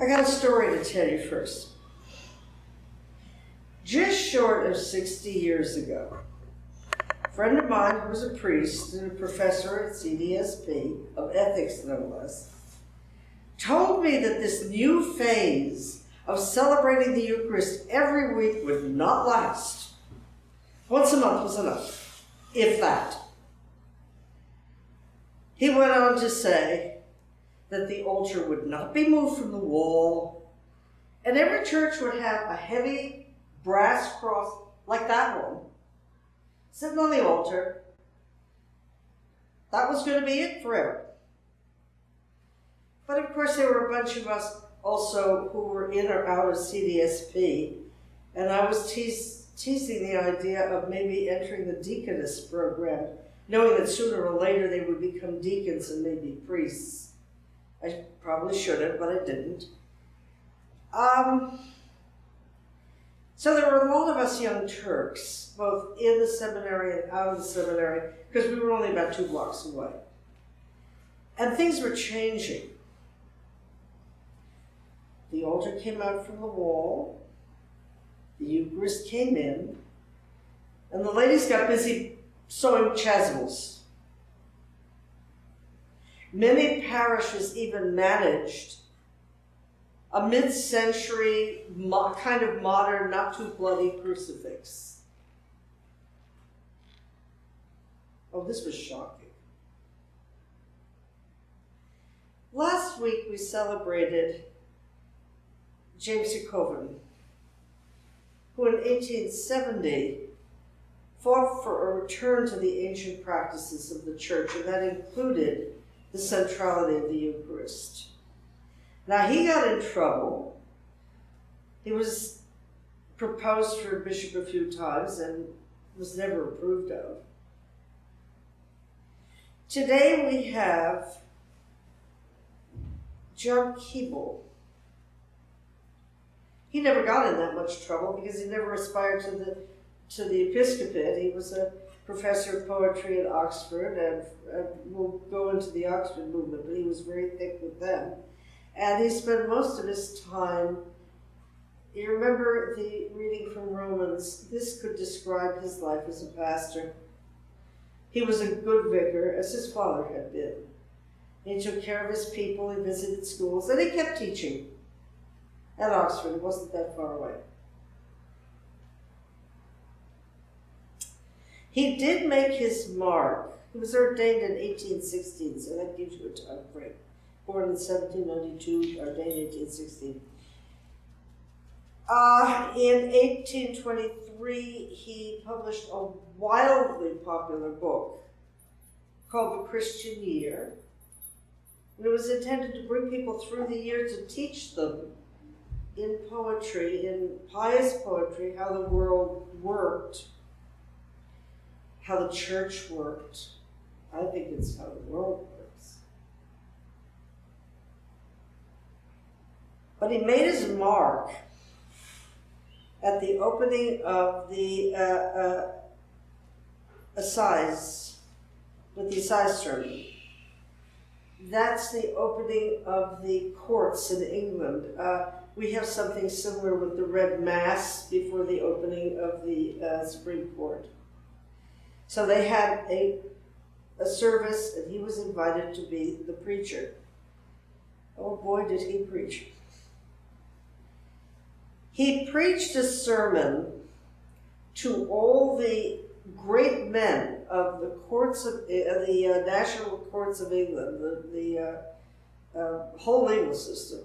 I got a story to tell you first. Just short of 60 years ago, a friend of mine who was a priest and a professor at CDSP, of ethics no less, told me that this new phase of celebrating the Eucharist every week would not last. Once a month was enough, if that. He went on to say that the altar would not be moved from the wall, and every church would have a heavy brass cross like that one sitting on the altar. That was going to be it forever. But of course, there were a bunch of us also who were in or out of CDSP, and I was teas- teasing the idea of maybe entering the deaconess program, knowing that sooner or later they would become deacons and maybe priests. I probably should have, but I didn't. Um, so there were a lot of us young Turks, both in the seminary and out of the seminary, because we were only about two blocks away. And things were changing. The altar came out from the wall, the Eucharist came in, and the ladies got busy sewing chasubles. Many parishes even managed a mid century kind of modern, not too bloody crucifix. Oh, this was shocking. Last week we celebrated James Coven, who in 1870 fought for a return to the ancient practices of the church, and that included the centrality of the Eucharist. Now, he got in trouble. He was proposed for a bishop a few times and was never approved of. Today we have John Keble. He never got in that much trouble because he never aspired to the to the episcopate. He was a professor of poetry at Oxford, and, and we'll go into the Oxford movement, but he was very thick with them. And he spent most of his time. You remember the reading from Romans? This could describe his life as a pastor. He was a good vicar, as his father had been. He took care of his people, he visited schools, and he kept teaching at Oxford. It wasn't that far away. He did make his mark. He was ordained in 1816, so that gives you a time frame. Born in 1792, ordained in 1816. Uh, in 1823, he published a wildly popular book called The Christian Year. And it was intended to bring people through the year to teach them in poetry, in pious poetry, how the world worked, how the church worked. I think it's how the world works. But he made his mark at the opening of the uh, uh, Assize, with the Assize sermon. That's the opening of the courts in England. Uh, we have something similar with the Red Mass before the opening of the uh, Supreme Court. So they had a, a service, and he was invited to be the preacher. Oh boy, did he preach! He preached a sermon to all the great men of the courts of uh, the uh, national courts of England, the, the uh, uh, whole legal system,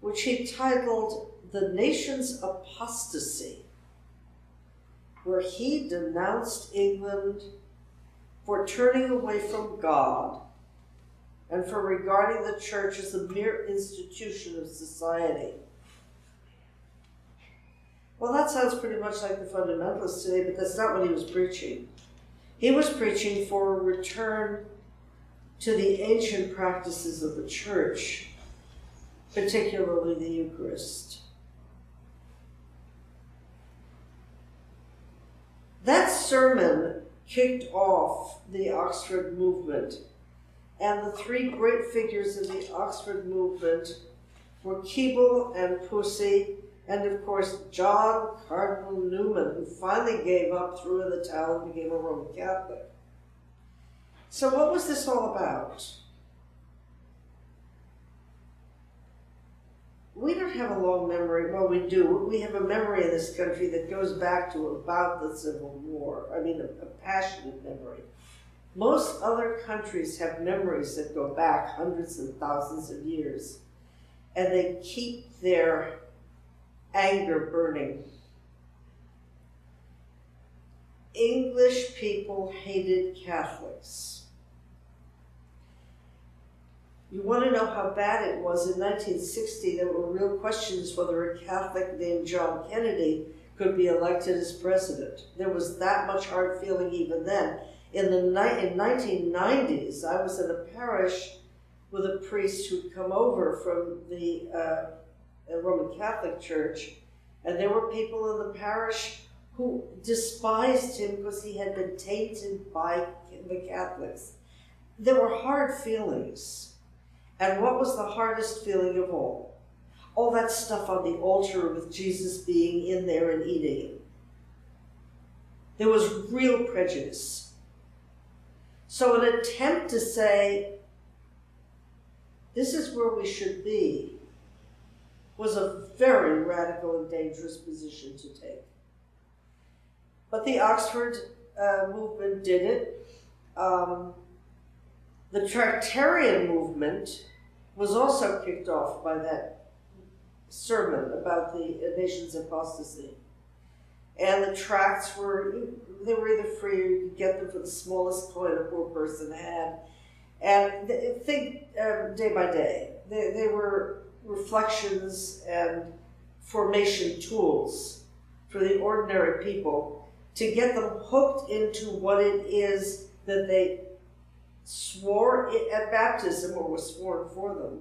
which he titled "The Nation's Apostasy," where he denounced England for turning away from God and for regarding the church as a mere institution of society. Well, that sounds pretty much like the fundamentalists today, but that's not what he was preaching. He was preaching for a return to the ancient practices of the church, particularly the Eucharist. That sermon kicked off the Oxford movement, and the three great figures in the Oxford movement were Keble and Pusey, and of course John Cardinal Newman, who finally gave up, threw in the towel, and became a Roman Catholic. So, what was this all about? We don't have a long memory. Well, we do. We have a memory in this country that goes back to about the Civil War. I mean, a, a passionate memory. Most other countries have memories that go back hundreds and thousands of years, and they keep their anger burning. English people hated Catholics. You want to know how bad it was in 1960? There were real questions whether a Catholic named John Kennedy could be elected as president. There was that much hard feeling even then. In the in 1990s, I was in a parish with a priest who'd come over from the uh, Roman Catholic Church, and there were people in the parish who despised him because he had been tainted by the Catholics. There were hard feelings. And what was the hardest feeling of all? All that stuff on the altar with Jesus being in there and eating. There was real prejudice. So, an attempt to say, this is where we should be, was a very radical and dangerous position to take. But the Oxford uh, movement did it. Um, the Tractarian movement was also kicked off by that sermon about the nation's apostasy. And the tracts were, they were either free or you could get them for the smallest coin a poor person had. And think um, day by day, they, they were reflections and formation tools for the ordinary people to get them hooked into what it is that they swore at baptism or was sworn for them,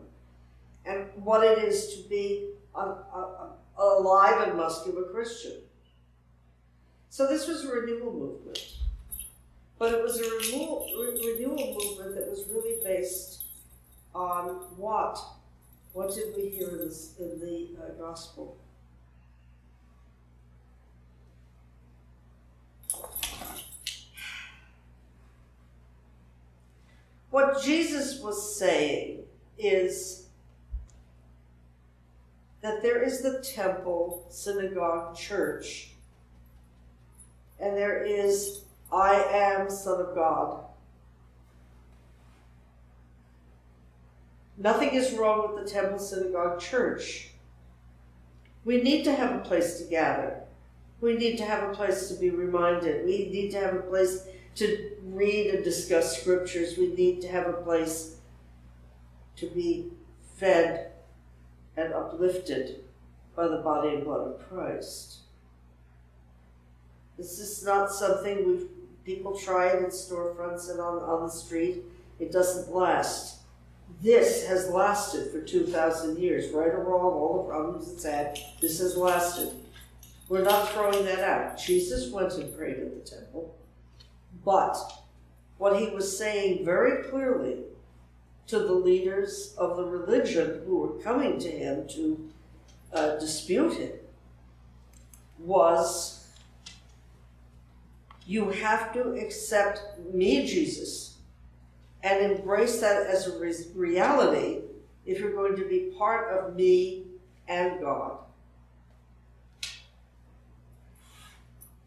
and what it is to be a, a, a alive and muscular Christian. So this was a renewal movement. But it was a renewal, re- renewal movement that was really based on what? What did we hear in, this, in the uh, gospel? What Jesus was saying is that there is the temple, synagogue, church, and there is I am Son of God. Nothing is wrong with the temple, synagogue, church. We need to have a place to gather. We need to have a place to be reminded. We need to have a place to read and discuss scriptures. We need to have a place to be fed and uplifted by the body and blood of Christ. This is not something we've people try it in storefronts and on, on the street. It doesn't last. This has lasted for 2,000 years, right or wrong, all the problems it's had, this has lasted. We're not throwing that out. Jesus went and prayed in the temple. But what he was saying very clearly to the leaders of the religion who were coming to him to uh, dispute him was you have to accept me, Jesus, and embrace that as a re- reality if you're going to be part of me and God.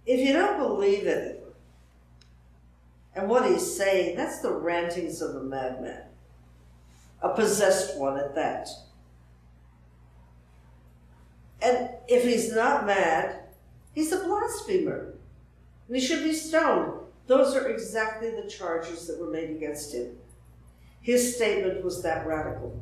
If you don't believe in it, and what he's saying, that's the rantings of a madman, a possessed one at that. And if he's not mad, he's a blasphemer. And he should be stoned. Those are exactly the charges that were made against him. His statement was that radical.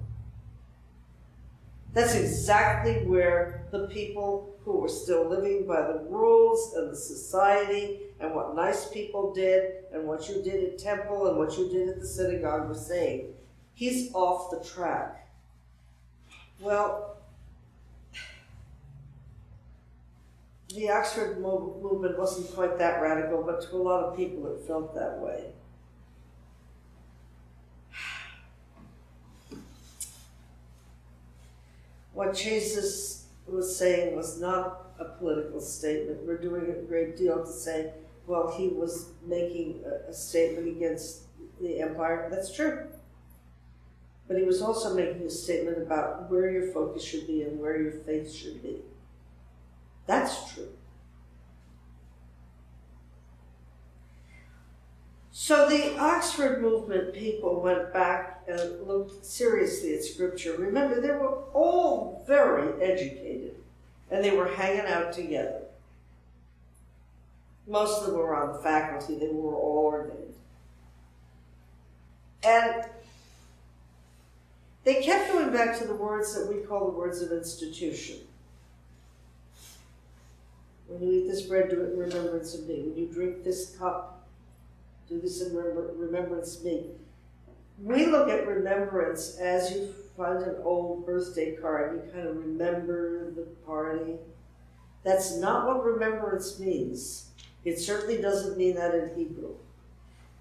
That's exactly where the people who were still living by the rules and the society and what nice people did and what you did at temple and what you did at the synagogue were saying. He's off the track. Well, the Oxford movement wasn't quite that radical, but to a lot of people it felt that way. What Jesus was saying was not a political statement. We're doing a great deal to say, well, he was making a, a statement against the empire. That's true. But he was also making a statement about where your focus should be and where your faith should be. That's true. So the Oxford movement people went back Uh, and looked seriously at scripture. Remember, they were all very educated and they were hanging out together. Most of them were on the faculty, they were all ordained. And they kept going back to the words that we call the words of institution. When you eat this bread, do it in remembrance of me. When you drink this cup, do this in remembrance of me. We look at remembrance as you find an old birthday card, and you kind of remember the party. That's not what remembrance means. It certainly doesn't mean that in Hebrew.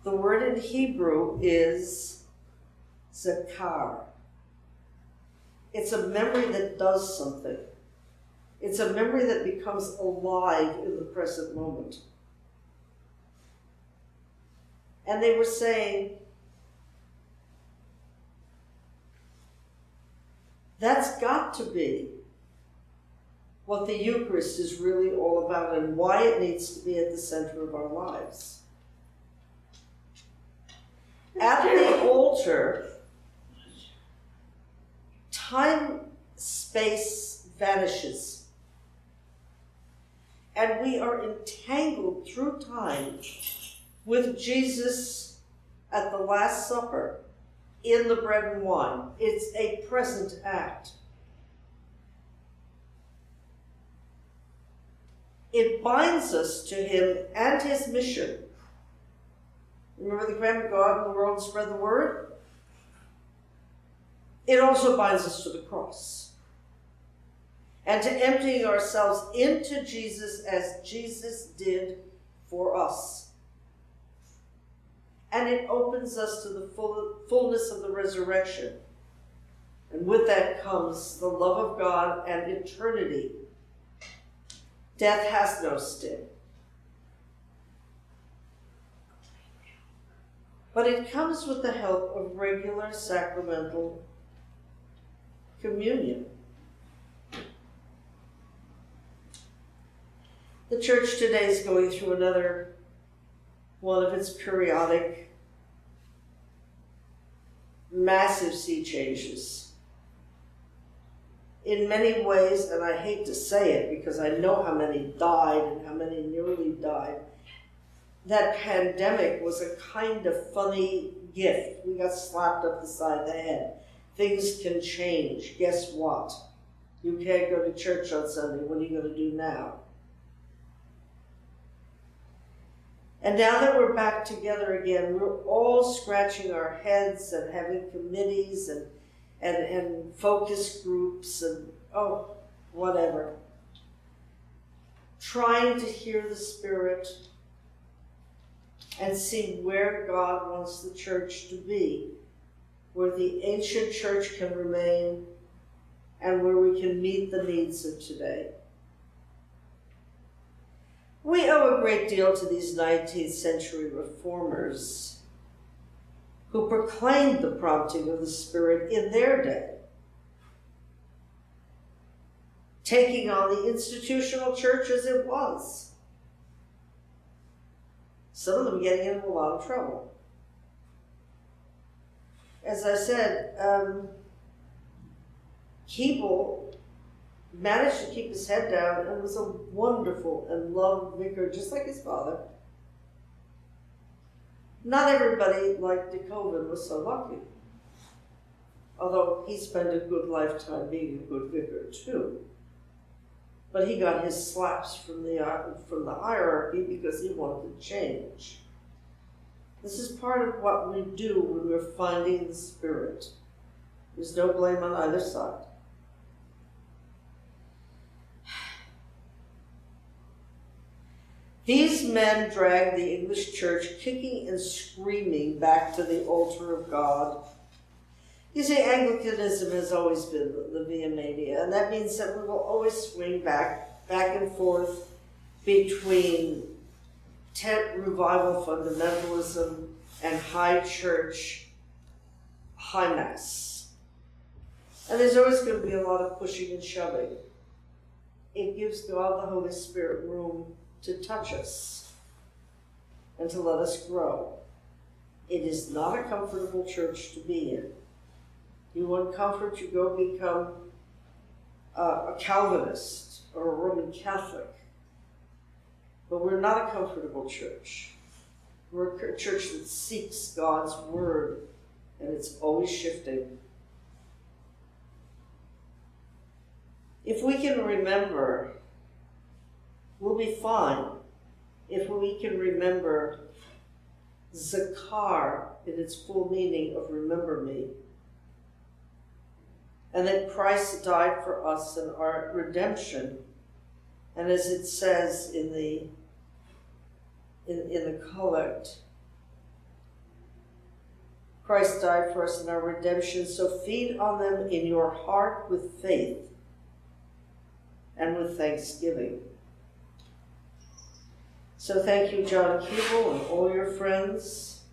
The word in Hebrew is zakar. It's a memory that does something. It's a memory that becomes alive in the present moment. And they were saying, that's got to be what the Eucharist is really all about and why it needs to be at the center of our lives. At the altar, time space vanishes. And we are entangled through time with Jesus at the Last Supper in the bread and wine. It's a present act. It binds us to him and his mission. Remember the commandment go out in the world spread the word? It also binds us to the cross. And to emptying ourselves into Jesus as Jesus did for us. And it opens us to the full, fullness of the resurrection. And with that comes the love of God and eternity. Death has no sting. But it comes with the help of regular sacramental communion. The church today is going through another one of its periodic massive sea changes. In many ways, and I hate to say it because I know how many died and how many nearly died, that pandemic was a kind of funny gift. We got slapped up the side of the head. Things can change. Guess what? You can't go to church on Sunday. What are you going to do now? And now that we're back together again, we're all scratching our heads and having committees and, and, and focus groups and, oh, whatever. Trying to hear the Spirit and see where God wants the church to be, where the ancient church can remain and where we can meet the needs of today. We owe a great deal to these 19th century reformers who proclaimed the prompting of the Spirit in their day, taking on the institutional church as it was. Some of them getting into a lot of trouble. As I said, um, managed to keep his head down and was a wonderful and loved vicar, just like his father. Not everybody, like De Koven, was so lucky. Although he spent a good lifetime being a good vicar, too. But he got his slaps from the, uh, from the hierarchy because he wanted to change. This is part of what we do when we're finding the Spirit. There's no blame on either side. These men dragged the English church kicking and screaming back to the altar of God. You see, Anglicanism has always been the, via media, and that means that we will always swing back, back and forth between tent revival fundamentalism and high church high mass. And there's always going to be a lot of pushing and shoving. It gives God the Holy Spirit room to touch us and to let us grow. It is not a comfortable church to be in. You want comfort, you go become a Calvinist or a Roman Catholic. But we're not a comfortable church. We're a church that seeks God's word, and it's always shifting. If we can remember, we'll be fine. If we can remember Zakar in its full meaning of remember me, and that Christ died for us in our redemption, and as it says in the in, in the collect, Christ died for us in our redemption, so feed on them in your heart with faith and with thanksgiving. So thank you, John Keble, and all your friends.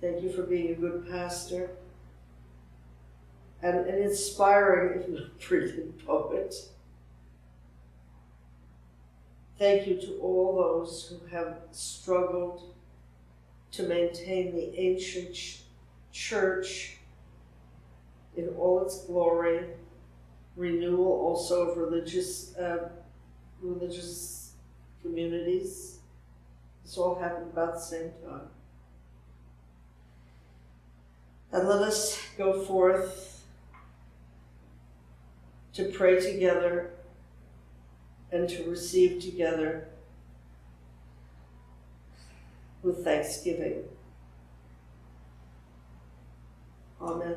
Thank you for being a good pastor and an inspiring, if not brilliant, poet. Thank you to all those who have struggled to maintain the ancient ch- church in all its glory, renewal also of religious uh, religious communities. This all happened about the same time. And let us go forth to pray together and to receive together with thanksgiving. Amen.